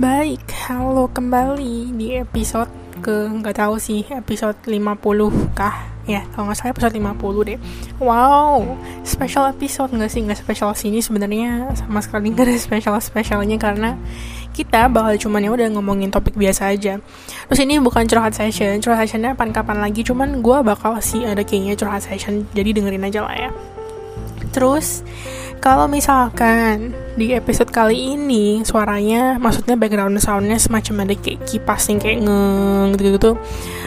Baik, halo kembali di episode ke nggak tahu sih episode 50 kah? Ya kalau nggak salah episode 50 deh. Wow special episode nggak sih? Nggak special sini sebenarnya sama sekali nggak ada special specialnya karena kita bakal cuman ya udah ngomongin topik biasa aja. Terus ini bukan curhat session curhat sessionnya kapan-kapan lagi cuman gue bakal sih ada kayaknya curhat session jadi dengerin aja lah ya. Terus kalau misalkan di episode kali ini suaranya maksudnya background soundnya semacam ada kayak kipas yang kayak ngeng gitu gitu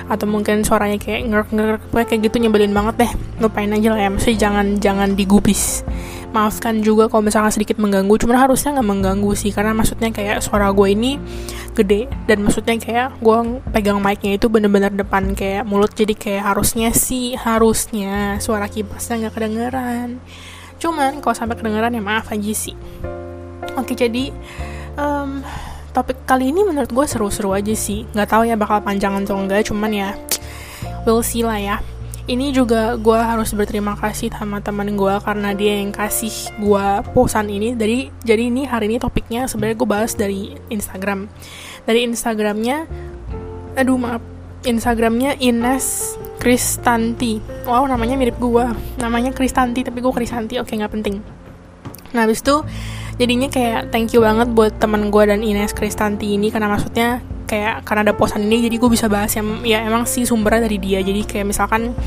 atau mungkin suaranya kayak ngerk ngerk kayak gitu nyebelin banget deh. Lupain aja lah ya maksudnya jangan jangan digubris. Maafkan juga kalau misalkan sedikit mengganggu cuman harusnya nggak mengganggu sih karena maksudnya kayak suara gue ini gede dan maksudnya kayak gue pegang mic-nya itu bener-bener depan kayak mulut jadi kayak harusnya sih harusnya suara kipasnya nggak kedengeran cuman kalau sampai kedengeran ya maaf aja sih. Oke jadi um, topik kali ini menurut gue seru-seru aja sih. Nggak tahu ya bakal panjang atau enggak cuman ya we'll see lah ya. Ini juga gue harus berterima kasih sama teman gue karena dia yang kasih gue posan ini. Dari jadi ini hari ini topiknya sebenarnya gue bahas dari Instagram. Dari Instagramnya aduh maaf. Instagramnya Ines Kristanti. Wow namanya mirip gue namanya Kristanti tapi gue Kristanti oke nggak penting. Nah habis itu jadinya kayak thank you banget buat teman gue dan Ines Kristanti ini. Karena maksudnya kayak karena ada posan ini jadi gue bisa bahas yang ya emang sih sumbernya dari dia. Jadi kayak misalkan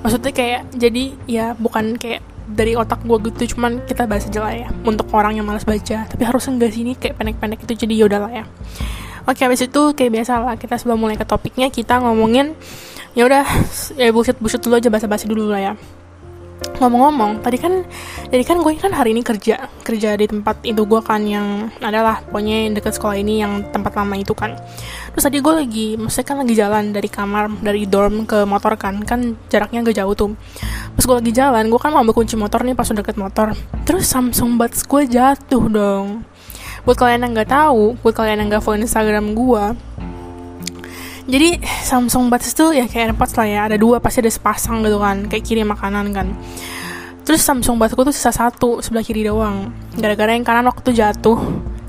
maksudnya kayak jadi ya bukan kayak dari otak gue gitu cuman kita bahas aja lah ya untuk orang yang malas baca. Tapi harus enggak ini kayak pendek-pendek itu jadi yaudah lah ya. Oke habis itu kayak biasa lah kita sebelum mulai ke topiknya kita ngomongin ya udah ya bullshit bullshit dulu aja basa-basi dulu lah ya. Ngomong-ngomong tadi kan jadi kan gue kan hari ini kerja kerja di tempat itu gue kan yang adalah pokoknya yang deket sekolah ini yang tempat lama itu kan. Terus tadi gue lagi maksudnya kan lagi jalan dari kamar dari dorm ke motor kan kan jaraknya agak jauh tuh. Pas gue lagi jalan gue kan mau ambil kunci motor nih pas udah deket motor. Terus Samsung Buds gue jatuh dong. Buat kalian yang nggak tahu buat kalian yang nggak follow Instagram gue jadi Samsung Buds tuh ya kayak AirPods lah ya. Ada dua pasti ada sepasang gitu kan. Kayak kiri makanan kan. Terus Samsung Buds tuh sisa satu sebelah kiri doang. Gara-gara yang kanan waktu jatuh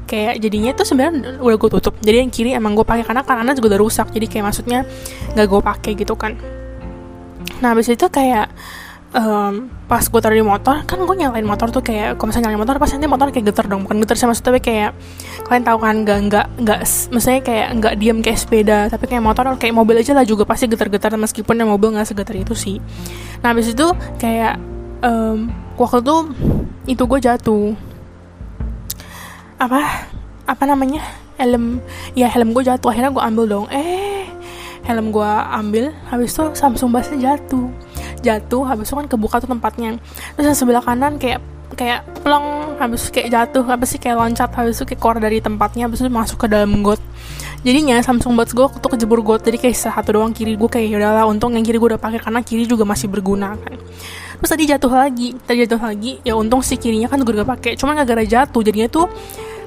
kayak jadinya tuh sebenarnya udah gue tutup. Jadi yang kiri emang gue pakai karena kanan juga udah rusak. Jadi kayak maksudnya nggak gue pakai gitu kan. Nah habis itu kayak um, pas gue taruh di motor kan gue nyalain motor tuh kayak kalau misalnya nyalain motor pas nanti motor kayak getar dong. Bukan getar sih maksudnya tapi kayak kalian tahu kan nggak nggak nggak maksudnya kayak nggak diam kayak sepeda tapi kayak motor kayak mobil aja lah juga pasti getar-getar meskipun yang mobil nggak segetar itu sih. Nah habis itu kayak um, waktu itu itu gue jatuh. Apa apa namanya helm ya helm gue jatuh akhirnya gue ambil dong. Eh helm gue ambil habis itu Samsung bassnya jatuh jatuh habis itu kan kebuka tuh tempatnya. Terus yang sebelah kanan kayak kayak plong habis kayak jatuh habis sih kayak loncat habis itu kayak keluar dari tempatnya habis itu masuk ke dalam got. Jadinya Samsung Buds gue tuh kejebur got jadi kayak satu doang kiri gue kayak yaudahlah untung yang kiri gue udah pakai karena kiri juga masih berguna kan. Terus tadi jatuh lagi tadi jatuh lagi ya untung si kirinya kan gue udah pakai cuman gak gara jatuh jadinya tuh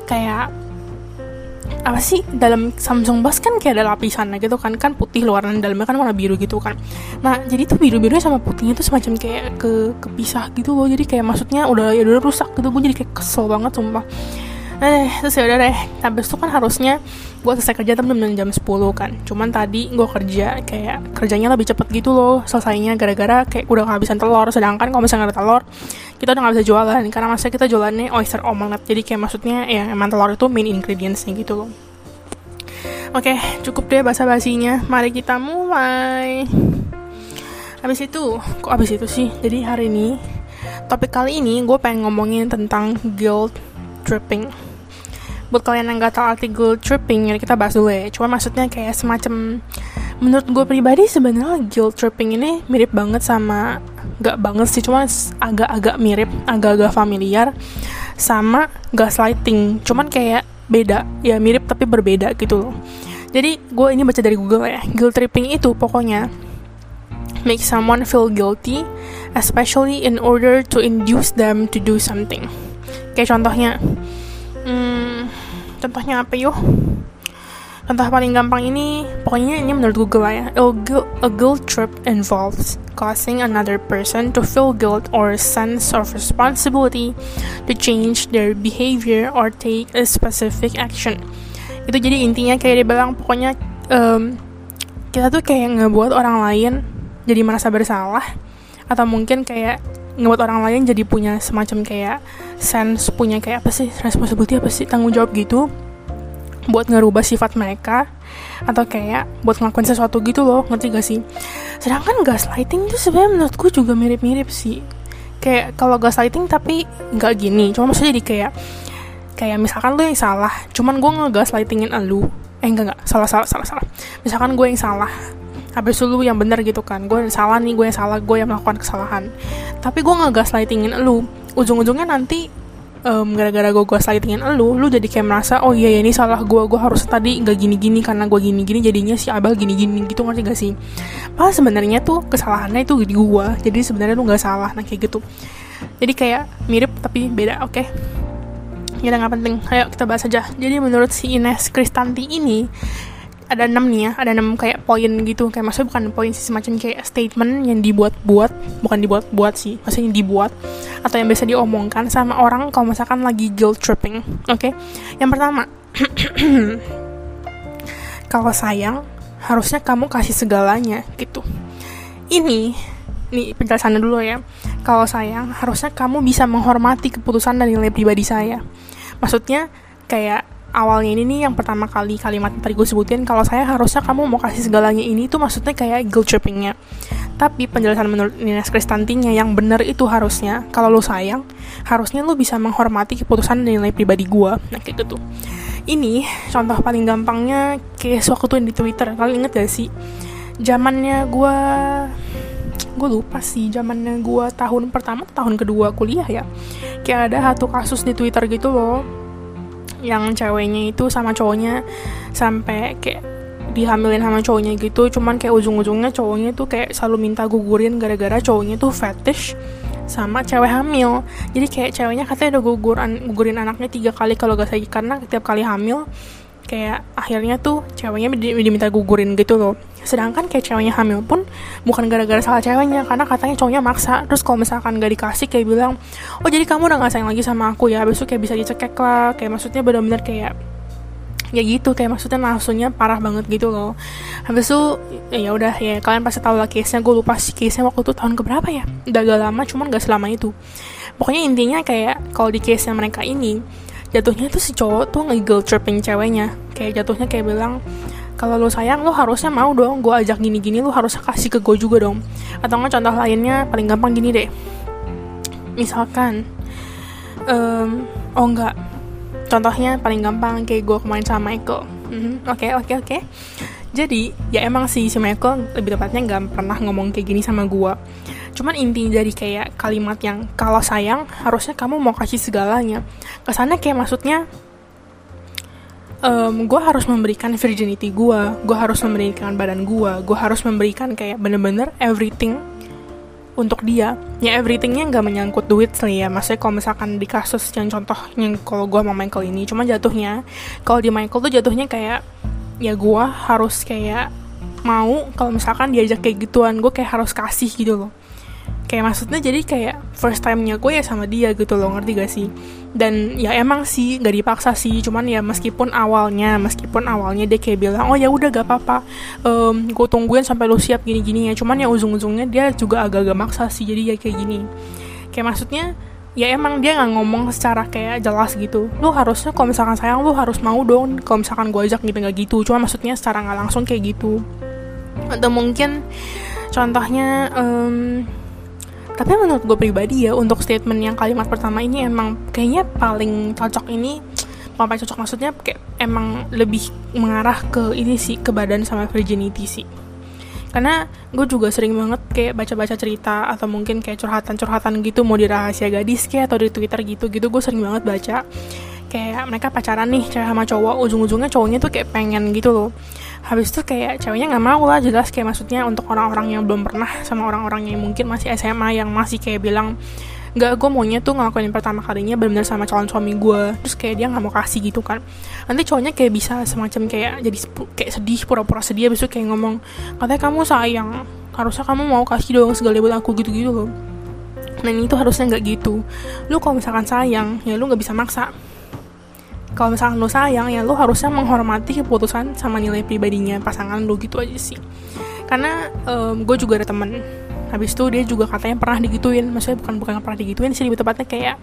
kayak apa sih? Dalam Samsung Buds kan kayak ada lapisan gitu kan. Kan putih luaran dalamnya kan warna biru gitu kan. Nah jadi tuh biru birunya sama putihnya tuh semacam kayak ke kepisah gitu loh. Jadi kayak maksudnya udah ya udah rusak gitu. Gue jadi kayak kesel banget sumpah. Eh terus ya udah deh. Habis itu kan harusnya gue selesai kerja temen jam 10 kan. Cuman tadi gue kerja kayak kerjanya lebih cepet gitu loh selesainya gara-gara kayak udah kehabisan telur. Sedangkan kalau misalnya ada telur kita udah gak bisa jualan. Karena masa kita jualannya oyster omelet jadi kayak maksudnya ya emang telur itu main ingredientsnya gitu loh. Oke cukup deh basa basinya mari kita mulai. Habis itu kok habis itu sih? Jadi hari ini topik kali ini gue pengen ngomongin tentang guilt tripping buat kalian yang gak tahu arti guilt tripping ya kita bahas dulu ya. Cuma maksudnya kayak semacam menurut gue pribadi sebenarnya guilt tripping ini mirip banget sama gak banget sih cuma agak-agak mirip agak-agak familiar sama gaslighting cuman kayak beda ya mirip tapi berbeda gitu loh. Jadi gue ini baca dari Google ya guilt tripping itu pokoknya make someone feel guilty especially in order to induce them to do something. Kayak contohnya hmm, contohnya apa yuk contoh paling gampang ini pokoknya ini menurut Google ya. A guilt, a guilt trip involves causing another person to feel guilt or sense of responsibility to change their behavior or take a specific action. Itu jadi intinya kayak dia bilang pokoknya um, kita tuh kayak ngebuat orang lain jadi merasa bersalah atau mungkin kayak ngebuat orang lain jadi punya semacam kayak sense punya kayak apa sih responsibility apa sih tanggung jawab gitu buat ngerubah sifat mereka atau kayak buat ngelakuin sesuatu gitu loh ngerti gak sih? Sedangkan gaslighting tuh sebenarnya menurutku juga mirip-mirip sih. Kayak kalau gaslighting tapi nggak gini cuma maksudnya jadi kayak kayak misalkan lu yang salah cuman gue ngegaslightingin elu. Eh enggak enggak salah salah salah salah. Misalkan gue yang salah habis itu lu yang benar gitu kan. Gue salah nih gue yang salah gue yang melakukan kesalahan. Tapi gue ngegaslightingin elu ujung-ujungnya nanti um, gara-gara gue gaslightingin elu lu jadi kayak merasa oh iya, iya ini salah gue gue harus tadi nggak gini-gini karena gue gini-gini jadinya si Abel gini-gini. Gitu ngerti gak sih? Padahal sebenarnya tuh kesalahannya itu di gue jadi sebenarnya lu nggak salah. Nah kayak gitu. Jadi kayak mirip tapi beda oke? Okay? ya nggak penting. Ayo kita bahas aja. Jadi menurut si Ines Kristanti ini ada enam nih ya ada enam kayak poin gitu. Kayak maksudnya bukan poin sih semacam kayak statement yang dibuat-buat. Bukan dibuat-buat sih maksudnya dibuat atau yang biasa diomongkan sama orang kalau misalkan lagi guilt tripping oke? Okay? yang pertama kalau sayang harusnya kamu kasih segalanya gitu. Ini nih penjelasannya dulu ya. Kalau sayang harusnya kamu bisa menghormati keputusan dan nilai pribadi saya. Maksudnya kayak awalnya ini nih yang pertama kali kalimat yang tadi gue sebutin kalau saya harusnya kamu mau kasih segalanya ini tuh maksudnya kayak guilt trippingnya. Tapi penjelasan menurut Nines Kristantinya yang benar itu harusnya kalau lo sayang harusnya lo bisa menghormati keputusan dan nilai pribadi gue nah kayak gitu ini contoh paling gampangnya kayak waktu itu di Twitter. Kalian inget gak sih? Zamannya gue gue lupa sih zamannya gue tahun pertama tahun kedua kuliah ya. Kayak ada satu kasus di Twitter gitu loh yang ceweknya itu sama cowoknya sampai kayak dihamilin sama cowoknya gitu. Cuman kayak ujung-ujungnya cowoknya tuh kayak selalu minta gugurin gara-gara cowoknya tuh fetish sama cewek hamil. Jadi kayak ceweknya katanya udah guguran gugurin anaknya tiga kali kalau gak sakit karena setiap kali hamil kayak akhirnya tuh ceweknya diminta gugurin gitu loh sedangkan kayak ceweknya hamil pun bukan gara-gara salah ceweknya karena katanya cowoknya maksa. Terus kalau misalkan gak dikasih kayak bilang oh jadi kamu udah gak sayang lagi sama aku ya? Itu kayak bisa dicekek lah. Kayak maksudnya benar-benar kayak ya gitu. Kayak maksudnya nafsunya parah banget gitu loh. Habis itu ya udah ya kalian pasti tahu lah case nya gue lupa sih case nya waktu itu tahun keberapa ya? Udah gak lama cuman gak selama itu. Pokoknya intinya kayak kalau di case nya mereka ini jatuhnya tuh si cowok tuh nge tripping ceweknya. Kayak jatuhnya kayak bilang kalau lo sayang lo harusnya mau dong gue ajak gini-gini lo harus kasih ke gue juga dong. Atau nggak contoh lainnya paling gampang gini deh. Misalkan um, oh enggak contohnya paling gampang kayak gue kemarin sama Michael. Mhm, oke oke oke. Jadi ya emang sih si Michael lebih tepatnya nggak pernah ngomong kayak gini sama gue cuman inti dari kayak kalimat yang kalau sayang harusnya kamu mau kasih segalanya. Kesannya kayak maksudnya um, gue harus memberikan virginity gue gue harus memberikan badan gue gue harus memberikan kayak bener-bener everything untuk dia. Ya everythingnya nggak menyangkut duit sih ya. Maksudnya kalau misalkan di kasus yang contohnya kalau gue sama Michael ini cuma jatuhnya kalau di Michael tuh jatuhnya kayak ya gue harus kayak mau kalau misalkan diajak kayak gituan gue kayak harus kasih gitu loh. Kayak maksudnya jadi kayak first time-nya gue ya sama dia gitu loh ngerti gak sih dan ya emang sih gak dipaksa sih. Cuman ya meskipun awalnya meskipun awalnya dia kayak bilang oh ya udah gak apa-apa. Um, gue tungguin sampai lu siap gini-gini ya. Cuman ya ujung-ujungnya dia juga agak-agak maksa sih jadi ya kayak gini. Kayak maksudnya ya emang dia nggak ngomong secara kayak jelas gitu. Lu harusnya kalau misalkan sayang lu harus mau dong. Kalau misalkan gue ajak gitu nggak gitu. Cuma maksudnya secara nggak langsung kayak gitu. Atau mungkin contohnya um, tapi menurut gue pribadi ya untuk statement yang kalimat pertama ini emang kayaknya paling cocok ini apa cocok maksudnya kayak emang lebih mengarah ke ini sih ke badan sama virginity sih. Karena gue juga sering banget kayak baca-baca cerita atau mungkin kayak curhatan-curhatan gitu mau di rahasia gadis kayak atau di twitter gitu gitu gue sering banget baca. Kayak mereka pacaran nih cewek sama cowok ujung-ujungnya cowoknya tuh kayak pengen gitu loh habis itu kayak ceweknya nggak mau lah jelas kayak maksudnya untuk orang-orang yang belum pernah sama orang-orang yang mungkin masih SMA yang masih kayak bilang nggak gue maunya tuh ngelakuin pertama kalinya benar-benar sama calon suami gue terus kayak dia nggak mau kasih gitu kan. Nanti cowoknya kayak bisa semacam kayak jadi kayak sedih pura-pura sedih itu kayak ngomong katanya kamu sayang harusnya kamu mau kasih dong segala buat aku gitu-gitu loh. Nah ini tuh harusnya nggak gitu. Lu kalau misalkan sayang ya lu nggak bisa maksa kalau misalkan lo sayang ya lo harusnya menghormati keputusan sama nilai pribadinya pasangan lo gitu aja sih. Karena um, gue juga ada temen. Habis itu dia juga katanya pernah digituin. Maksudnya bukan bukan pernah digituin sih lebih tepatnya kayak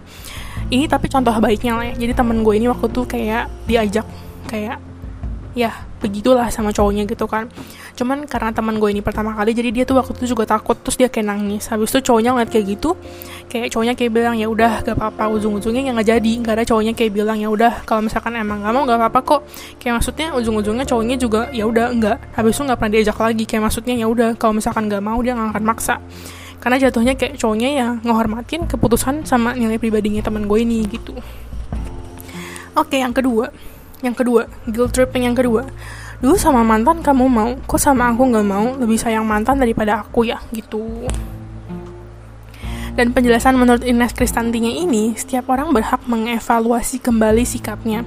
ini tapi contoh baiknya lah ya. Jadi temen gue ini waktu tuh kayak diajak kayak ya begitulah sama cowoknya gitu kan. Cuman karena teman gue ini pertama kali jadi dia tuh waktu itu juga takut terus dia kayak nangis. Habis itu cowoknya ngeliat kayak gitu kayak cowoknya kayak bilang ya udah gak apa-apa ujung-ujungnya yang nggak jadi. Nggak ada cowoknya kayak bilang ya udah kalau misalkan emang nggak mau nggak apa-apa kok. Kayak maksudnya ujung-ujungnya cowoknya juga ya udah enggak habis itu nggak pernah diajak lagi. Kayak maksudnya ya udah kalau misalkan nggak mau dia nggak akan maksa. Karena jatuhnya kayak cowoknya ya ngehormatin keputusan sama nilai pribadinya teman gue ini gitu. Oke yang kedua yang kedua guilt tripping yang kedua dulu sama mantan kamu mau kok sama aku nggak mau lebih sayang mantan daripada aku ya gitu dan penjelasan menurut Ines Kristantinya ini, setiap orang berhak mengevaluasi kembali sikapnya,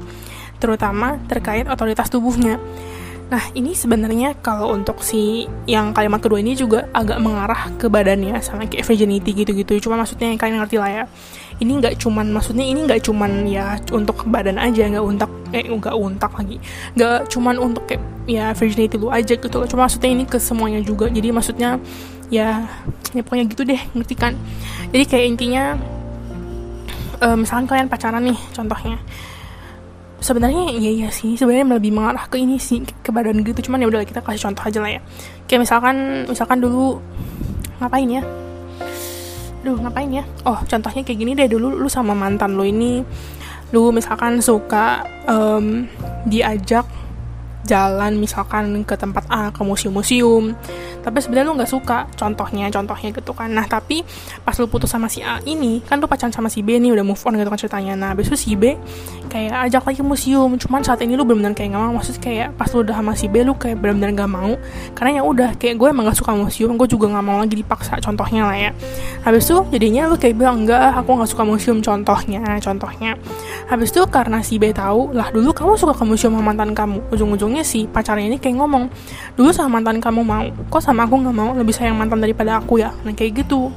terutama terkait otoritas tubuhnya. Nah, ini sebenarnya kalau untuk si yang kalimat kedua ini juga agak mengarah ke badannya sama kayak virginity gitu-gitu. Cuma maksudnya yang kalian ngerti lah ya ini nggak cuman maksudnya ini nggak cuman ya untuk badan aja nggak untak eh nggak untak lagi. Nggak cuman untuk kayak ya virginity lu aja gitu cuma maksudnya ini ke semuanya juga. Jadi maksudnya ya ya pokoknya gitu deh ngerti kan? Jadi kayak intinya uh, misalkan kalian pacaran nih contohnya. Sebenarnya iya iya sih. Sebenarnya lebih mengarah ke ini sih ke badan gitu. Cuman ya udah kita kasih contoh aja lah ya. Kayak misalkan misalkan dulu ngapain ya duh ngapain ya? Oh contohnya kayak gini deh dulu lu sama mantan lu ini lu misalkan suka um, diajak jalan misalkan ke tempat A ke museum-museum tapi sebenarnya lu nggak suka contohnya contohnya gitu kan. Nah tapi pas lu putus sama si A ini kan lu pacaran sama si B nih udah move on gitu kan ceritanya. Nah besok si B kayak ajak lagi museum. Cuman saat ini lu benar-benar kayak nggak mau. Maksudnya kayak pas lu udah sama si B lu kayak benar-benar nggak mau. Karena ya udah kayak gue emang gak suka museum gue juga nggak mau lagi dipaksa contohnya lah ya. Habis itu jadinya lu kayak bilang enggak aku nggak suka museum contohnya contohnya. Habis itu karena si B tahu lah dulu kamu suka ke museum sama mantan kamu. Ujung-ujungnya si pacarnya ini kayak ngomong dulu sama mantan kamu mau kok sama aku nggak mau lebih sayang mantan daripada aku ya. Nah kayak gitu.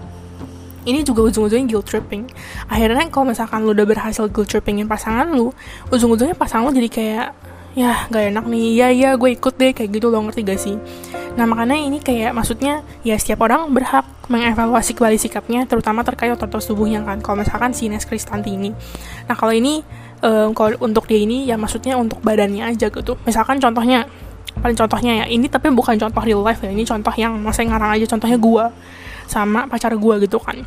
Ini juga ujung-ujungnya guilt tripping. Akhirnya kalau misalkan lu udah berhasil guilt trippingin pasangan lu ujung-ujungnya pasangan lu jadi kayak ya gak enak nih. Ya ya gue ikut deh. Kayak gitu lo ngerti gak sih? Nah makanya ini kayak maksudnya ya setiap orang berhak mengevaluasi kembali sikapnya terutama terkait otoritas tubuhnya kan. Kalau misalkan si Ines Kristanti ini. Nah kalau ini um, kalau untuk dia ini ya maksudnya untuk badannya aja gitu. Misalkan contohnya paling contohnya ya ini tapi bukan contoh real life ya ini contoh yang masih ngarang aja contohnya gue sama pacar gue gitu kan.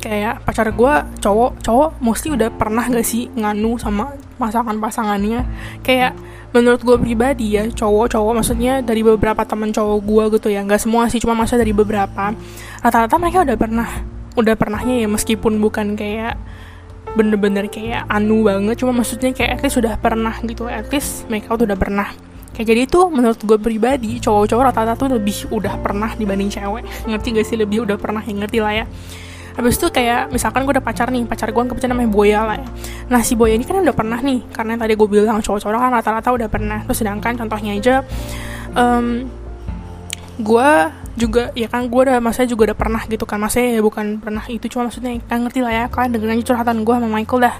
Kayak pacar gue cowok cowok mesti udah pernah gak sih nganu sama masakan pasangannya kayak menurut gue pribadi ya cowok cowok maksudnya dari beberapa temen cowok gue gitu ya nggak semua sih cuma masa dari beberapa. Rata-rata mereka udah pernah udah pernahnya ya meskipun bukan kayak bener-bener kayak anu banget cuma maksudnya kayak at least sudah pernah gitu at least mereka udah pernah kayak jadi itu menurut gue pribadi cowok-cowok rata-rata tuh lebih udah pernah dibanding cewek. Ngerti gak sih? Lebih udah pernah yang ngerti lah ya. Habis itu kayak misalkan gue udah pacar nih pacar gue kebetulan namanya Boya lah ya. Nah si Boya ini kan udah pernah nih karena tadi gue bilang cowok-cowok kan rata-rata udah pernah. Terus sedangkan contohnya aja um, gue juga ya kan gue udah maksudnya juga udah pernah gitu kan. Maksudnya ya bukan pernah itu cuma maksudnya kan ngerti lah ya. Kalian dengerin curhatan gue sama Michael dah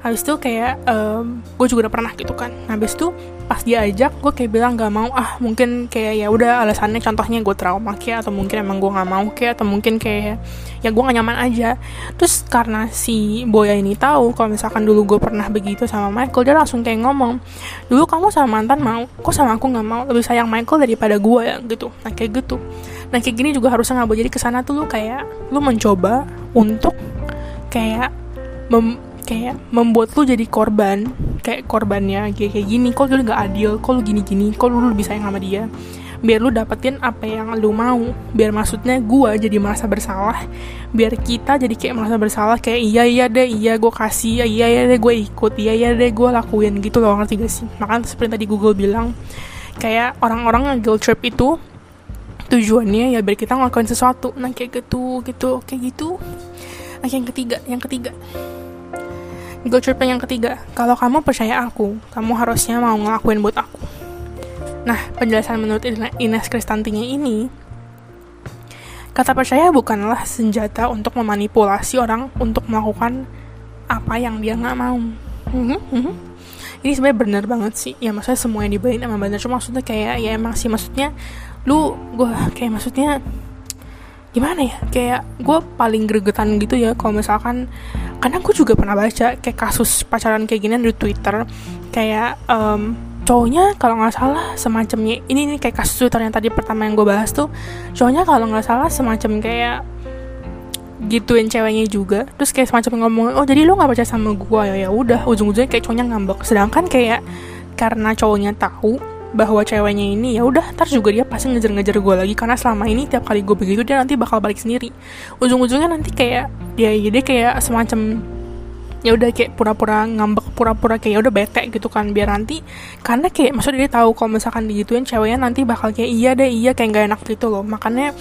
habis itu kayak um, gue juga udah pernah gitu kan. Nah, habis itu pas dia ajak gue kayak bilang gak mau ah mungkin kayak ya udah alasannya contohnya gue trauma kayak atau mungkin emang gue nggak mau kayak atau mungkin kayak ya gue gak nyaman aja. Terus karena si Boya ini tahu kalau misalkan dulu gue pernah begitu sama Michael dia langsung kayak ngomong dulu kamu sama mantan mau kok sama aku nggak mau? Lebih sayang Michael daripada gue ya gitu. Nah kayak gitu. Nah kayak gini juga harusnya nggak jadi ke sana tuh lu kayak lu mencoba untuk kayak mem kayak membuat lu jadi korban kayak korbannya kayak kayak gini kok lu gak adil kok lu gini gini kok lu lebih sayang sama dia. Biar lu dapetin apa yang lu mau biar maksudnya gue jadi merasa bersalah biar kita jadi kayak merasa bersalah kayak iya iya deh iya gue kasih iya iya deh gue ikut iya iya deh gue lakuin gitu loh ngerti gak sih? Makanya seperti tadi Google bilang kayak orang-orang yang guilt trip itu tujuannya ya biar kita ngelakuin sesuatu. Nah kayak gitu gitu kayak gitu. Nah yang ketiga yang ketiga Goal tripping yang ketiga, kalau kamu percaya aku, kamu harusnya mau ngelakuin buat aku. Nah, penjelasan menurut Ines Kristantinya ini, kata percaya bukanlah senjata untuk memanipulasi orang untuk melakukan apa yang dia nggak mau. mm -hmm. ini sebenarnya benar banget sih ya maksudnya semua yang dibayin emang benar cuma maksudnya kayak ya emang sih maksudnya lu gue kayak maksudnya gimana ya? Kayak gue paling gregetan gitu ya kalau misalkan karena gue juga pernah baca kayak kasus pacaran kayak gini di twitter. Kayak um, cowoknya kalau nggak salah semacamnya ini nih kayak kasus twitter yang tadi pertama yang gue bahas tuh cowoknya kalau nggak salah semacam kayak gituin ceweknya juga. Terus kayak semacam ngomong oh jadi lu nggak percaya sama gue ya ya udah ujung-ujungnya kayak cowoknya ngambek. Sedangkan kayak karena cowoknya tahu bahwa ceweknya ini ya udah ntar juga dia pasti ngejar-ngejar gue lagi. Karena selama ini tiap kali gue begitu dia nanti bakal balik sendiri. Ujung-ujungnya nanti kayak dia ya dia kayak semacam ya udah kayak pura-pura ngambek pura-pura kayak ya udah bete gitu kan. Biar nanti karena kayak maksudnya dia tahu kalau misalkan digituin ceweknya nanti bakal kayak iya deh iya kayak gak enak gitu loh. Makanya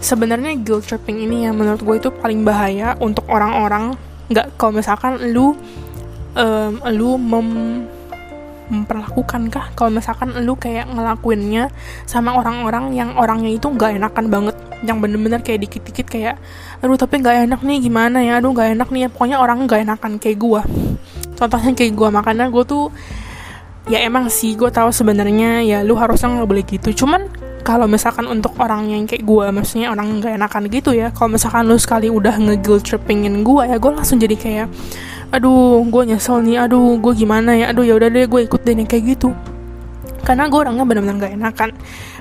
sebenarnya guilt tripping ini yang menurut gue itu paling bahaya untuk orang-orang. Nggak kalau misalkan lu um, lu mem memperlakukan kah kalau misalkan lu kayak ngelakuinnya sama orang-orang yang orangnya itu nggak enakan banget yang bener-bener kayak dikit-dikit kayak aduh tapi nggak enak nih gimana ya? Aduh nggak enak nih ya. Pokoknya orang nggak enakan kayak gue contohnya kayak gue makanya gue tuh ya emang sih gue tahu sebenarnya ya lu harusnya nggak boleh gitu. Cuman kalau misalkan untuk orang yang kayak gue maksudnya orang nggak enakan gitu ya kalau misalkan lu sekali udah nge trippingin gue ya gue langsung jadi kayak aduh gue nyesel nih. Aduh gue gimana ya? Aduh ya udah deh gue ikut deh nih kayak gitu. Karena gue orangnya benar-benar gak enakan.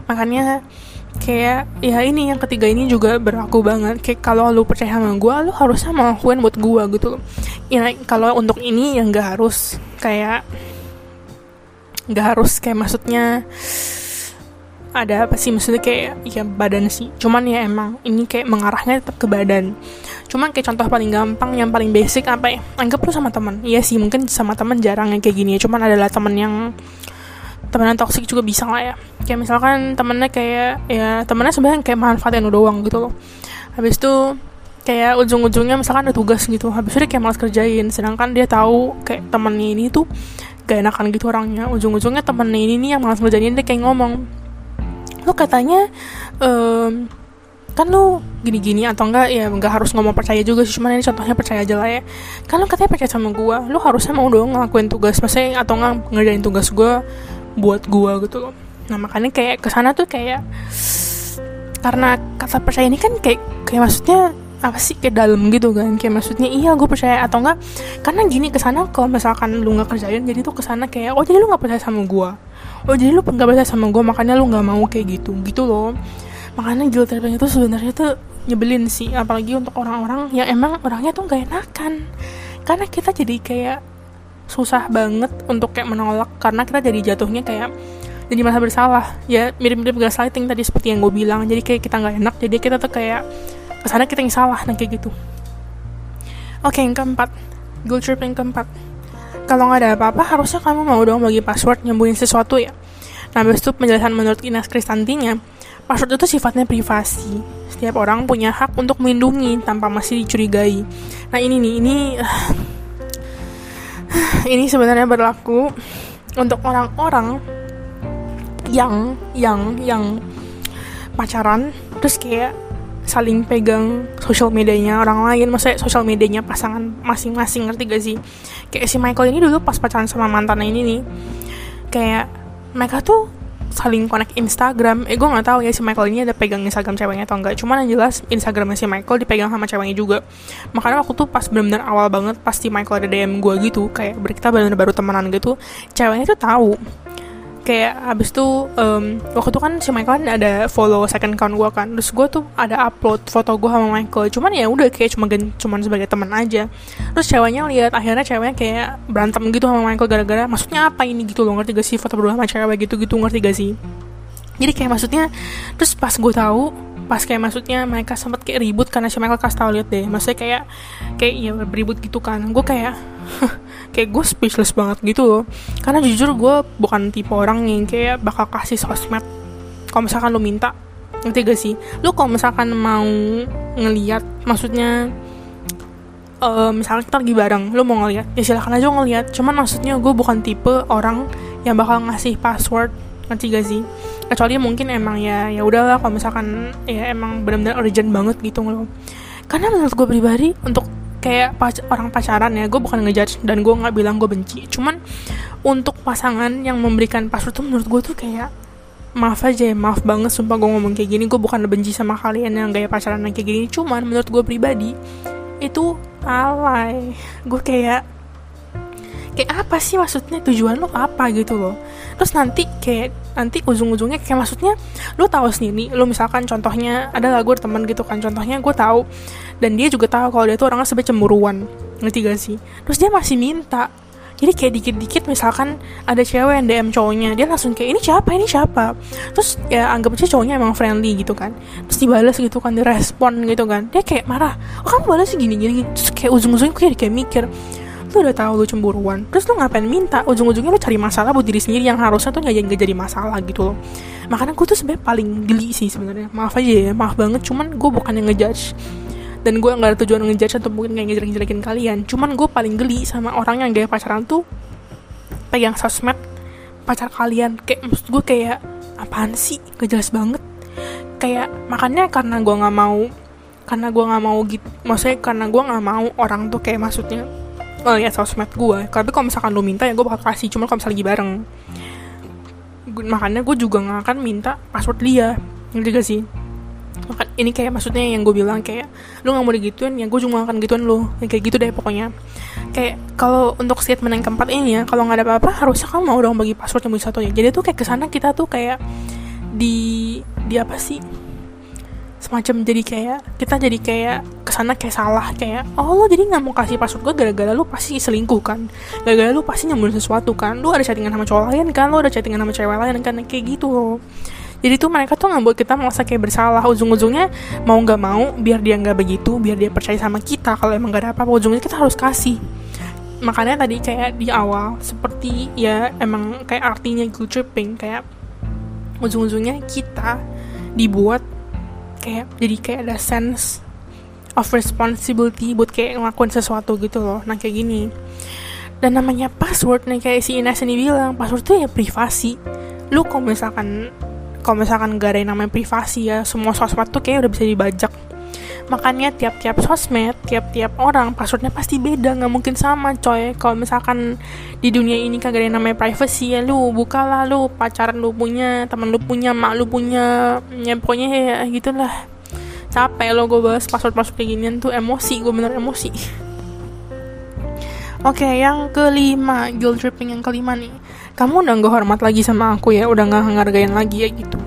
Makanya kayak ya ini yang ketiga ini juga berlaku banget. Kayak kalau lu percaya sama gue lu harusnya ngelakuin buat gue gitu loh. Ya kalau untuk ini yang gak harus. Kayak gak harus. Kayak maksudnya ada apa sih? Maksudnya kayak ya badan sih. Cuman ya emang ini kayak mengarahnya tetap ke badan cuman kayak contoh paling gampang yang paling basic apa ya? Anggap lu sama teman iya sih mungkin sama teman jarang yang kayak gini ya. Cuman adalah teman yang teman yang toksik juga bisa lah ya. Kayak misalkan temennya kayak ya temennya sebenarnya kayak manfaatin lu doang gitu loh. Habis itu kayak ujung-ujungnya misalkan ada tugas gitu. Habis itu dia kayak malas kerjain. Sedangkan dia tahu kayak temennya ini tuh gak enakan gitu orangnya. Ujung-ujungnya temennya ini nih yang malas kerjain dia kayak ngomong. Lu katanya um, kan lu gini-gini atau enggak ya enggak harus ngomong percaya juga sih cuman ini contohnya percaya aja lah ya. Kan lu katanya percaya sama gue lu harusnya mau dong ngelakuin tugas maksudnya atau enggak ngerjain tugas gue buat gue gitu loh. Nah makanya kayak ke sana tuh kayak karena kata percaya ini kan kayak kayak maksudnya apa sih kayak dalam gitu kan. Kayak maksudnya iya gue percaya atau enggak. Karena gini ke sana kalau misalkan lu nggak kerjain jadi tuh ke sana kayak oh jadi lu nggak percaya sama gue oh jadi lu nggak percaya sama gue makanya lu nggak mau kayak gitu gitu loh makanya guilt tripping itu sebenarnya tuh nyebelin sih apalagi untuk orang-orang yang emang orangnya tuh nggak enakan. Karena kita jadi kayak susah banget untuk kayak menolak karena kita jadi jatuhnya kayak jadi merasa bersalah. Ya mirip-mirip gaslighting tadi seperti yang gue bilang jadi kayak kita nggak enak jadi kita tuh kayak ke sana kita yang salah nah kayak gitu. Oke yang keempat guilt trip yang keempat. Kalau nggak ada apa-apa harusnya kamu mau dong bagi password nyembuhin sesuatu ya. Nah itu penjelasan menurut Ines Kristantinya Password itu sifatnya privasi. Setiap orang punya hak untuk melindungi tanpa masih dicurigai. Nah ini nih, ini ini sebenarnya berlaku untuk orang-orang yang yang yang pacaran terus kayak saling pegang sosial medianya orang lain maksudnya sosial medianya pasangan masing-masing ngerti gak sih kayak si Michael ini dulu pas pacaran sama mantannya ini nih kayak mereka tuh saling connect Instagram. Eh gue nggak tahu ya si Michael ini ada pegang Instagram ceweknya atau enggak cuman yang jelas Instagramnya si Michael dipegang sama ceweknya juga. Makanya waktu tuh pas benar-benar awal banget pasti Michael ada DM gue gitu kayak kita benar-benar baru temenan gitu ceweknya tuh tahu kayak abis tuh um, waktu itu kan si Michael kan ada follow second account gue kan. Terus gue tuh ada upload foto gue sama Michael. Cuman ya udah kayak cuma cuman sebagai teman aja. Terus ceweknya lihat akhirnya ceweknya kayak berantem gitu sama Michael gara-gara maksudnya apa ini? gitu loh. Ngerti gak sih foto berdua sama cewek gitu gitu ngerti gak sih? Jadi kayak maksudnya terus pas gue tahu pas kayak maksudnya mereka sempat kayak ribut karena si Michael kasih tau lihat deh. Maksudnya kayak kayak ya beribut gitu kan. Gue kayak kayak gue speechless banget gitu loh. Karena jujur gue bukan tipe orang yang kayak bakal kasih sosmed kalau misalkan lo minta. Ngerti gak sih? Lo kalau misalkan mau ngeliat maksudnya uh, misalnya kita lagi bareng lo mau ngeliat ya silahkan aja ngeliat. Cuman maksudnya gue bukan tipe orang yang bakal ngasih password. Ngerti gak sih kecuali mungkin emang ya ya udahlah kalau misalkan ya emang benar-benar urgent banget gitu loh. Karena menurut gue pribadi untuk kayak pac orang pacaran ya gue bukan ngejudge dan gue nggak bilang gue benci. Cuman untuk pasangan yang memberikan password tuh menurut gue tuh kayak maaf aja ya maaf banget sumpah gue ngomong kayak gini gue bukan benci sama kalian yang gaya pacaran yang kayak gini. Cuman menurut gue pribadi itu alay. Gue kayak kayak apa sih maksudnya? Tujuan lo apa gitu loh terus nanti kayak nanti ujung-ujungnya kayak maksudnya lo tahu sendiri lo misalkan contohnya ada lagu teman gitu kan contohnya gue tahu dan dia juga tahu kalau dia tuh orangnya sebenarnya cemburuan ngerti gak sih? Terus dia masih minta jadi kayak dikit-dikit misalkan ada cewek yang DM cowoknya dia langsung kayak ini siapa? Ini siapa? Terus ya anggap aja cowoknya emang friendly gitu kan terus dibalas gitu kan direspon gitu kan dia kayak marah oh kamu balas gini gini terus kayak ujung-ujungnya kayak mikir lu udah tahu lu cemburuan. Terus lu ngapain minta? Ujung-ujungnya lu cari masalah buat diri sendiri yang harusnya tuh nggak jadi masalah gitu loh. Makanya gue tuh sebenarnya paling geli sih sebenarnya. Maaf aja ya maaf banget. Cuman gue bukan yang ngejudge. Dan gue nggak ada tujuan ngejudge atau mungkin kayak ngejelek-jelekin kalian. Cuman gue paling geli sama orang yang gaya pacaran tuh pegang sosmed pacar kalian. Kayak maksud gue kayak apaan sih? Gak jelas banget. Kayak makanya karena gue nggak mau karena gue nggak mau gitu maksudnya karena gue nggak mau orang tuh kayak maksudnya oh ya sosmed gue tapi kalau misalkan lo minta ya gue bakal kasih. Cuma kalau misalnya lagi bareng. Makanya gue juga nggak akan minta password dia. Ngerti gak sih? Maka, ini kayak maksudnya yang gue bilang kayak lu nggak mau digituin ya gue juga akan gituin lo yang kayak gitu deh pokoknya. Kayak kalau untuk statement yang keempat ini ya kalau nggak ada apa-apa harusnya kamu mau dong bagi password yang satu ya jadi tuh kayak ke sana kita tuh kayak di di apa sih semacam jadi kayak kita jadi kayak ke sana kayak salah kayak oh lo jadi nggak mau kasih password gue gara-gara lu pasti selingkuh kan? Gara-gara lu pasti nyambung sesuatu kan? Lu ada chattingan sama cowok lain kan? Lu ada chattingan sama cewek lain kan? Kayak gitu. Loh jadi tuh mereka tuh nggak buat kita merasa kayak bersalah. Ujung-ujungnya mau nggak mau biar dia nggak begitu biar dia percaya sama kita. Kalau emang gak ada apa-apa ujungnya kita harus kasih. Makanya tadi kayak di awal seperti ya emang kayak artinya guilt tripping kayak ujung-ujungnya kita dibuat kayak jadi kayak ada sense of responsibility buat kayak ngelakuin sesuatu gitu loh. Nah kayak gini. Dan namanya password nih kayak si Ines ini bilang password tuh ya privasi. Lu kalau misalkan kalau misalkan gak ada yang namanya privasi ya semua sosmed tuh kayak udah bisa dibajak makanya tiap-tiap sosmed tiap-tiap orang passwordnya pasti beda nggak mungkin sama coy kalau misalkan di dunia ini kagak ada yang namanya privacy ya lu bukalah lu pacaran lu punya teman lu punya mak lu punya ya pokoknya ya gitulah capek lo gue bahas password password kayak ginian tuh emosi gue bener emosi Oke, okay, yang kelima, guilt tripping yang kelima nih. Kamu udah gak hormat lagi sama aku ya, udah gak ngehargain lagi ya gitu.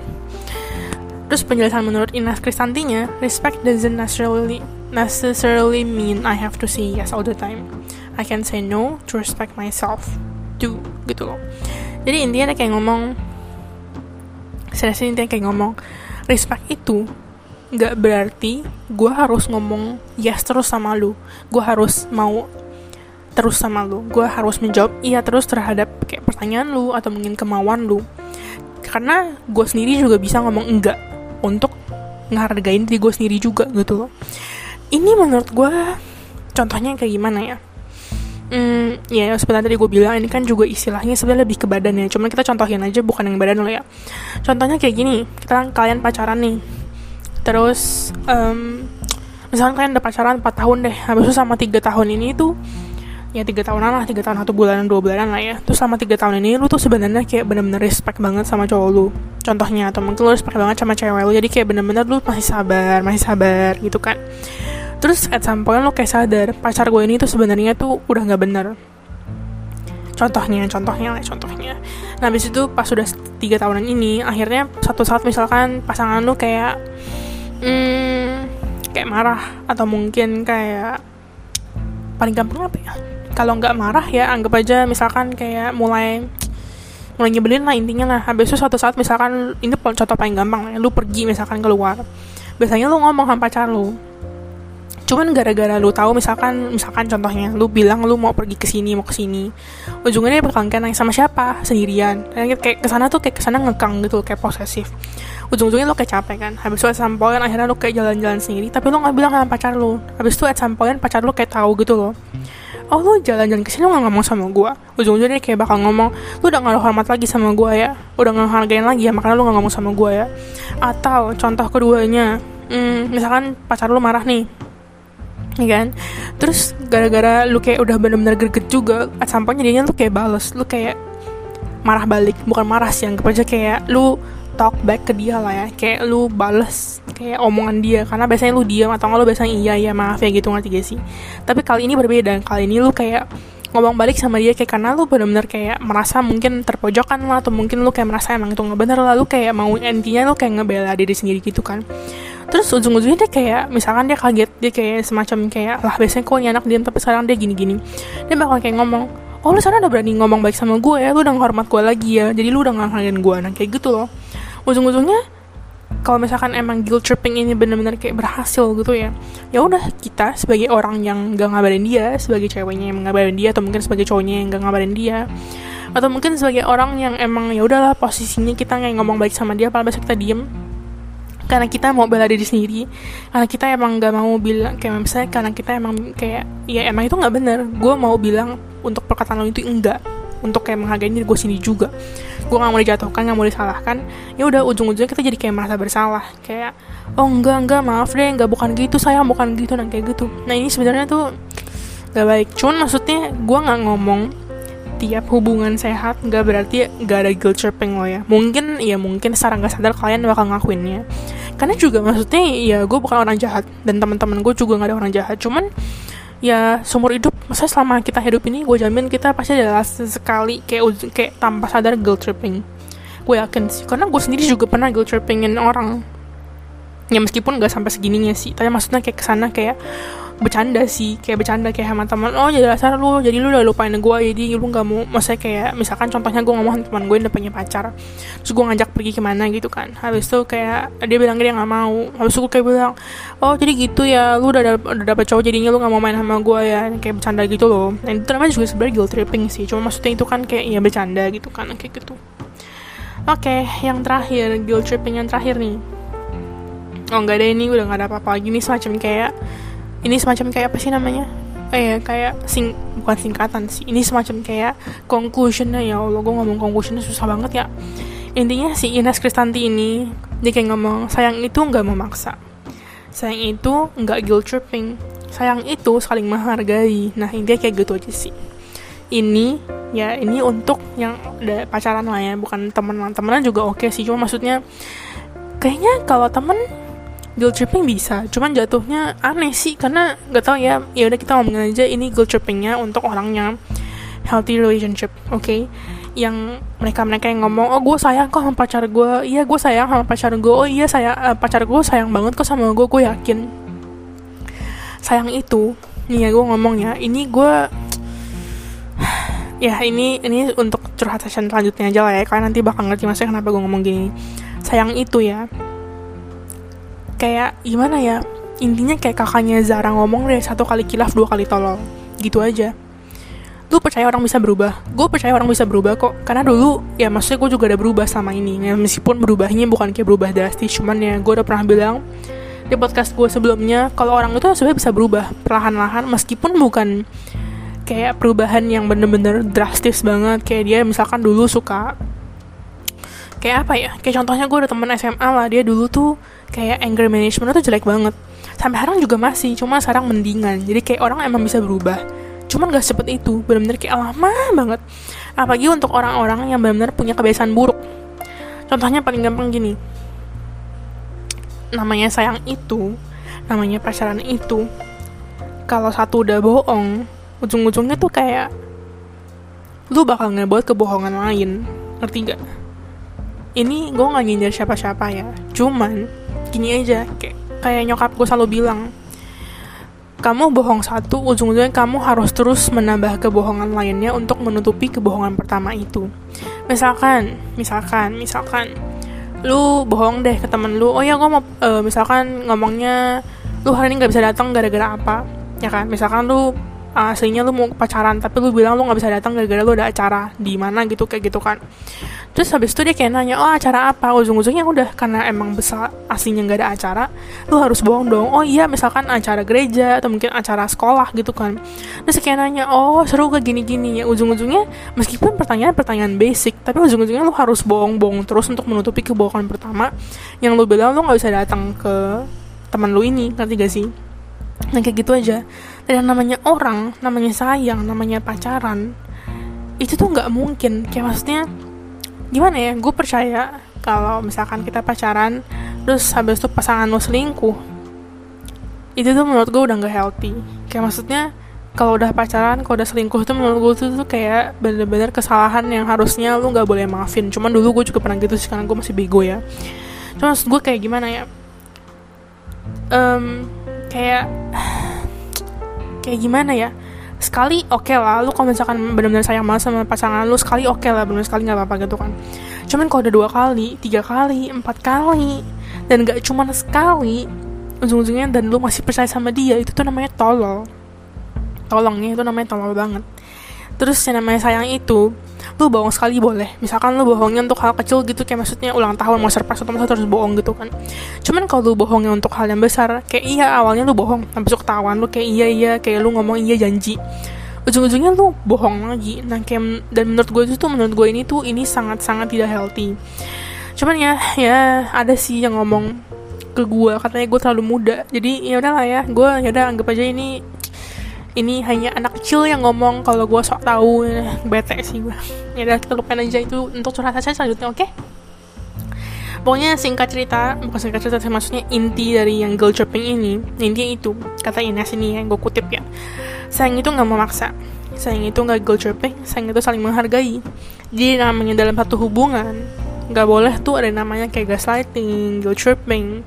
Terus penjelasan menurut Ines Kristantinya, respect doesn't necessarily necessarily mean I have to say yes all the time. I can say no to respect myself too, gitu loh. Jadi intinya dia kayak ngomong, serius intinya kayak ngomong, respect itu nggak berarti gue harus ngomong yes terus sama lu, gue harus mau terus sama lu, gue harus menjawab iya terus terhadap kayak pertanyaan lu atau mungkin kemauan lu. Karena gue sendiri juga bisa ngomong enggak untuk ngehargain diri gue sendiri juga gitu loh ini menurut gue contohnya kayak gimana ya Hmm, ya sebenarnya tadi gue bilang ini kan juga istilahnya sebenarnya lebih ke badan ya. Cuman kita contohin aja bukan yang badan lo ya. Contohnya kayak gini, kita kalian pacaran nih. Terus, um, misalnya kalian udah pacaran 4 tahun deh. Habis itu sama 3 tahun ini tuh ya tiga tahunan lah tiga tahun satu bulan dua bulanan lah ya. Terus selama tiga tahun ini lu tuh sebenarnya kayak bener-bener respect banget sama cowok lu. Contohnya atau mungkin lu respect banget sama cewek lu jadi kayak bener-bener lu masih sabar masih sabar gitu kan. Terus at some point lu kayak sadar pacar gue ini tuh sebenarnya tuh udah nggak bener. Contohnya contohnya lah contohnya. Nah habis itu pas sudah tiga tahunan ini akhirnya satu saat misalkan pasangan lu kayak hmm, kayak marah atau mungkin kayak paling gampang apa ya kalau nggak marah ya anggap aja misalkan kayak mulai mulai nyebelin lah intinya lah. Habis itu suatu saat misalkan ini contoh paling gampang ya lu pergi misalkan keluar. Biasanya lu ngomong sama pacar lu cuman gara-gara lu tahu misalkan misalkan contohnya lu bilang lu mau pergi ke sini mau ke sini. Ujungnya dia bakal nanya sama siapa? Sendirian. Kayak ke sana tuh kayak ke sana ngekang gitu kayak posesif. Ujung-ujungnya lu kayak capek kan. Habis itu at some point akhirnya lu kayak jalan-jalan sendiri tapi lu nggak bilang sama pacar lu. Habis itu at some point pacar lu kayak tahu gitu loh. Oh lu jalan-jalan ke sini lu gak ngomong sama gue ujung-ujungnya kayak bakal ngomong lu udah gak hormat lagi sama gue ya? Udah gak hargain lagi ya makanya lu gak ngomong sama gue ya? Atau contoh keduanya hmm, misalkan pacar lu marah nih kan. Terus gara-gara lu kayak udah bener-bener greget juga at sampainya jadinya lu kayak bales lu kayak marah balik. Bukan marah sih anggap aja kayak lu talk back ke dia lah ya. Kayak lu bales kayak omongan dia karena biasanya lu diam atau nggak lu biasanya iya iya maaf ya gitu ngerti gak sih? Tapi kali ini berbeda kali ini lu kayak ngomong balik sama dia kayak karena lu benar-benar kayak merasa mungkin terpojokan lah atau mungkin lu kayak merasa emang itu nggak bener lah. Lu kayak mau intinya lu kayak ngebela diri sendiri gitu kan terus ujung-ujungnya dia kayak misalkan dia kaget dia kayak semacam kayak lah biasanya kok anak diam tapi sekarang dia gini-gini. Dia bakal kayak ngomong oh lu sana udah berani ngomong baik sama gue ya lu udah ngehormat gue lagi ya jadi lu udah ngehargain gue. Nah kayak gitu loh. Ujung-ujungnya kalau misalkan emang guilt tripping ini benar-benar kayak berhasil gitu ya ya udah kita sebagai orang yang gak ngabarin dia sebagai ceweknya yang ngabarin dia atau mungkin sebagai cowoknya yang gak ngabarin dia atau mungkin sebagai orang yang emang ya udahlah posisinya kita nggak ngomong baik sama dia paling besok kita diem karena kita mau bela diri sendiri karena kita emang gak mau bilang kayak misalnya karena kita emang kayak ya emang itu nggak bener. Gue mau bilang untuk perkataan lo itu enggak. Untuk kayak menghargai diri gue sendiri juga. Gue gak mau dijatuhkan gak mau disalahkan. Ya udah ujung-ujungnya kita jadi kayak merasa bersalah. Kayak oh enggak enggak maaf deh enggak bukan gitu sayang bukan gitu dan kayak gitu. Nah ini sebenarnya tuh gak baik. Cuman maksudnya gue nggak ngomong tiap hubungan sehat gak berarti gak ada guilt tripping lo ya. Mungkin ya mungkin secara nggak sadar kalian bakal ngakuinnya karena juga maksudnya ya gue bukan orang jahat. Dan teman-teman gue juga gak ada orang jahat. Cuman ya seumur hidup masa selama kita hidup ini gue jamin kita pasti adalah sekali kayak kayak tanpa sadar guilt tripping. Gue yakin sih. Karena gue sendiri juga pernah guilt trippingin orang ya meskipun gak sampai segininya sih tapi maksudnya kayak ke sana kayak bercanda sih kayak bercanda kayak sama teman oh jadi dasar lu jadi lu udah lupain gue jadi lu gak mau maksudnya kayak misalkan contohnya gue ngomong teman gue udah punya pacar terus gue ngajak pergi ke mana gitu kan. Habis itu kayak dia bilang dia nggak mau habis itu gue kayak bilang oh jadi gitu ya lu udah udah dapet cowok jadinya lu nggak mau main sama gue ya kayak bercanda gitu loh. Dan itu namanya juga sebenarnya guilt tripping sih cuma maksudnya itu kan kayak ya bercanda gitu kan kayak gitu. Oke okay, yang terakhir guilt tripping yang terakhir nih oh nggak ada ini udah nggak ada apa-apa lagi. Nih semacam kayak ini semacam kayak apa sih namanya? Eh kayak sing bukan singkatan sih. Ini semacam kayak conclusionnya. Ya Allah gue ngomong conclusionnya susah banget ya. Intinya si Ines Kristanti ini dia kayak ngomong sayang itu nggak memaksa. Sayang itu nggak guilt tripping. Sayang itu saling menghargai. Nah intinya kayak gitu aja sih. Ini ya ini untuk yang udah pacaran lah ya bukan temenan. Temenan juga oke okay sih cuma maksudnya kayaknya kalau temen guilt tripping bisa. Cuman jatuhnya aneh sih karena nggak tahu ya. Ya udah kita ngomongin aja ini guilt trippingnya untuk orangnya. Healthy relationship oke? Okay? yang mereka mereka yang ngomong oh gue sayang kok sama pacar gue iya gue sayang sama pacar gue oh iya saya uh, pacar gue sayang banget kok sama gue gue yakin. Sayang itu nih ya gue ngomong ya ini gue ya ini ini untuk curhat session selanjutnya aja lah ya kalian nanti bakal ngerti maksudnya kenapa gue ngomong gini. Sayang itu ya kayak gimana ya intinya kayak kakaknya Zara ngomong deh satu kali kilaf dua kali tolol gitu aja. Lu percaya orang bisa berubah? Gue percaya orang bisa berubah kok. Karena dulu ya maksudnya gue juga udah berubah sama ini. Ya, meskipun berubahnya bukan kayak berubah drastis cuman ya gue udah pernah bilang di podcast gue sebelumnya kalau orang itu sebenarnya bisa berubah perlahan-lahan meskipun bukan kayak perubahan yang bener-bener drastis banget. Kayak dia misalkan dulu suka kayak apa ya kayak contohnya gue ada temen SMA lah dia dulu tuh kayak anger management tuh jelek banget. Sampai sekarang juga masih cuma sekarang mendingan. Jadi kayak orang emang bisa berubah. Cuman gak cepet itu. Benar-benar kayak lama banget. Apalagi untuk orang-orang yang benar-benar punya kebiasaan buruk. Contohnya paling gampang gini. Namanya sayang itu namanya pacaran itu kalau satu udah bohong ujung-ujungnya tuh kayak lu bakal ngebuat kebohongan lain. Ngerti gak ini gue gak nyindir siapa-siapa ya. Cuman gini aja kayak kayak nyokap gue selalu bilang kamu bohong satu ujung-ujungnya kamu harus terus menambah kebohongan lainnya untuk menutupi kebohongan pertama itu. Misalkan misalkan misalkan lu bohong deh ke temen lu. Oh ya gue mau uh, misalkan ngomongnya lu hari ini nggak bisa datang gara-gara apa? Ya kan? Misalkan lu aslinya lu mau pacaran tapi lu bilang lu nggak bisa datang gara-gara lu ada acara di mana gitu kayak gitu kan. Terus habis itu dia kayak nanya oh acara apa? Ujung-ujungnya udah karena emang besar aslinya nggak ada acara lu harus bohong dong. Oh iya misalkan acara gereja atau mungkin acara sekolah gitu kan. Terus kayak nanya oh seru gak gini-gini? Ya ujung-ujungnya meskipun pertanyaan-pertanyaan basic tapi ujung-ujungnya lu harus bohong-bohong terus untuk menutupi kebohongan pertama yang lu bilang lu nggak bisa datang ke teman lu ini ngerti gak sih? Nah kayak gitu aja dan namanya orang namanya sayang namanya pacaran itu tuh nggak mungkin. Kayak maksudnya gimana ya gue percaya kalau misalkan kita pacaran terus habis itu pasangan lo selingkuh itu tuh menurut gue udah nggak healthy. Kayak maksudnya kalau udah pacaran kalau udah selingkuh tuh menurut gue tuh, tuh kayak bener-bener kesalahan yang harusnya lu nggak boleh maafin. Cuman dulu gue juga pernah gitu sih karena gue masih bego ya. Cuma maksud gue kayak gimana ya? Um, kayak kayak gimana ya? Sekali oke okay lah lu kalau misalkan benar-benar sayang banget sama pasangan lu sekali oke okay lah benar sekali nggak apa-apa gitu kan. Cuman kalau udah dua kali tiga kali empat kali dan gak cuma sekali ujung-ujungnya dan lu masih percaya sama dia itu tuh namanya tolol. Tolongnya itu namanya tolol banget. Terus yang namanya sayang itu lu bohong sekali boleh. Misalkan lu bohongnya untuk hal kecil gitu kayak maksudnya ulang tahun mau surprise atau terus bohong gitu kan. Cuman kalau lu bohongnya untuk hal yang besar kayak iya awalnya lu bohong sampai ketahuan lu kayak iya iya kayak lu ngomong iya janji. Ujung-ujungnya lu bohong lagi. Nah kayak dan menurut gue itu tuh menurut gue ini tuh ini sangat-sangat tidak healthy. Cuman ya ya ada sih yang ngomong ke gue katanya gue terlalu muda. Jadi ya udahlah ya gue ya udah anggap aja ini ini hanya anak kecil yang ngomong kalau gue sok tahu. Bete sih gue ya udah lupain aja itu untuk curhat saja selanjutnya oke? Okay? pokoknya singkat cerita bukan singkat cerita maksudnya inti dari yang girl shopping ini intinya itu kata Ines ini yang gue kutip ya. Sayang itu nggak memaksa. Sayang itu nggak girl shopping sayang itu saling menghargai. Jadi namanya dalam satu hubungan nggak boleh tuh ada yang namanya kayak gaslighting girl shopping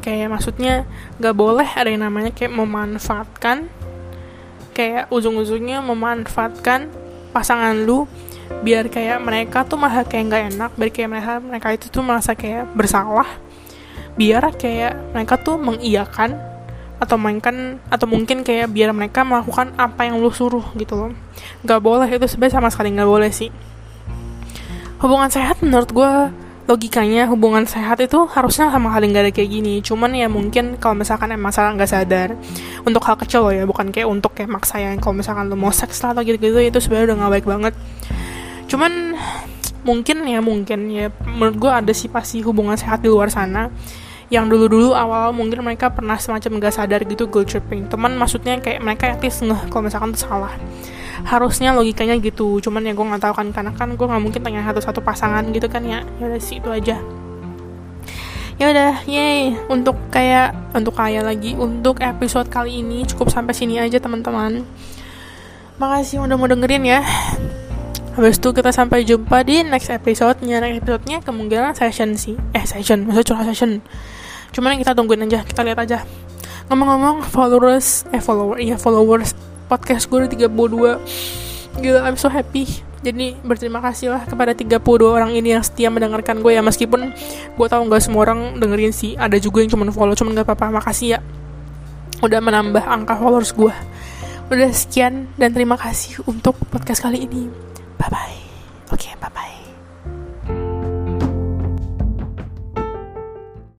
kayak maksudnya nggak boleh ada yang namanya kayak memanfaatkan kayak ujung-ujungnya memanfaatkan pasangan lu biar kayak mereka tuh malah kayak nggak enak biar kayak mereka mereka itu tuh merasa kayak bersalah biar kayak mereka tuh mengiyakan atau mainkan atau mungkin kayak biar mereka melakukan apa yang lu suruh gitu loh. Nggak boleh itu sebenarnya sama sekali nggak boleh sih. Hubungan sehat menurut gue logikanya hubungan sehat itu harusnya sama hal yang gak ada kayak gini. Cuman ya mungkin kalau misalkan emang salah nggak sadar untuk hal kecil loh ya bukan kayak untuk kayak maksa yang kalau misalkan lo mau seks lah atau gitu-gitu itu sebenarnya udah gak baik banget. Cuman mungkin ya mungkin ya menurut gue ada sih pasti hubungan sehat di luar sana. Yang dulu-dulu awal mungkin mereka pernah semacam gak sadar gitu goal tripping. Teman maksudnya kayak mereka least ngeh kalau misalkan itu salah harusnya logikanya gitu cuman ya gue nggak tahu kan karena kan gue nggak mungkin tanya satu-satu pasangan gitu kan ya ya udah sih itu aja ya udah yay untuk kayak untuk kayak lagi untuk episode kali ini cukup sampai sini aja teman-teman makasih udah mau dengerin ya Habis itu kita sampai jumpa di next episode-nya. Next episode-nya kemungkinan session sih. Eh, session. Maksudnya curhat session. Cuman kita tungguin aja. Kita lihat aja. Ngomong-ngomong, followers. Eh, follower. Iya, followers podcast gue udah 32 gila I'm so happy. Jadi berterima kasih lah kepada 32 orang ini yang setia mendengarkan gue ya. Meskipun gue tahu nggak semua orang dengerin sih. Ada juga yang cuma follow cuman nggak apa-apa. Makasih ya. Udah menambah angka followers gue udah sekian dan terima kasih untuk podcast kali ini. Bye bye oke okay, bye bye